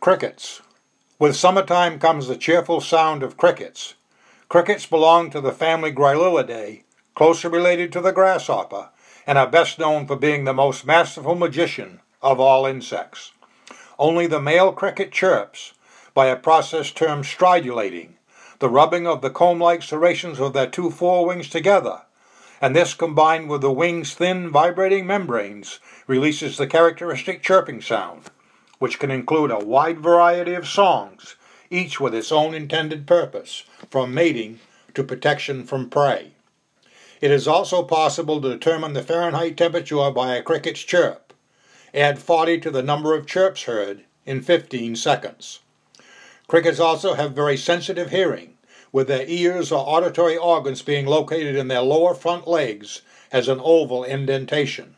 Crickets. With summertime comes the cheerful sound of crickets. Crickets belong to the family Gryllidae, closely related to the grasshopper, and are best known for being the most masterful magician of all insects. Only the male cricket chirps by a process termed stridulating, the rubbing of the comb-like serrations of their two forewings together, and this combined with the wing's thin vibrating membranes releases the characteristic chirping sound which can include a wide variety of songs, each with its own intended purpose, from mating to protection from prey. It is also possible to determine the Fahrenheit temperature by a cricket's chirp. Add 40 to the number of chirps heard in 15 seconds. Crickets also have very sensitive hearing, with their ears or auditory organs being located in their lower front legs as an oval indentation.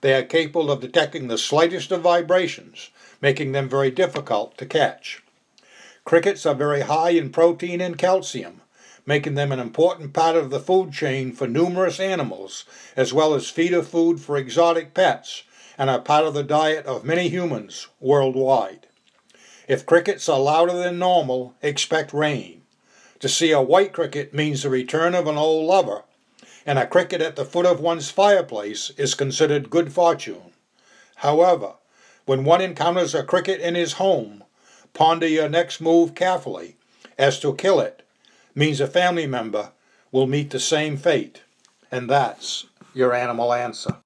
They are capable of detecting the slightest of vibrations, making them very difficult to catch. Crickets are very high in protein and calcium, making them an important part of the food chain for numerous animals, as well as feeder food for exotic pets, and are part of the diet of many humans worldwide. If crickets are louder than normal, expect rain. To see a white cricket means the return of an old lover, and a cricket at the foot of one's fireplace is considered good fortune. However, when one encounters a cricket in his home, ponder your next move carefully, as to kill it means a family member will meet the same fate. And that's your animal answer.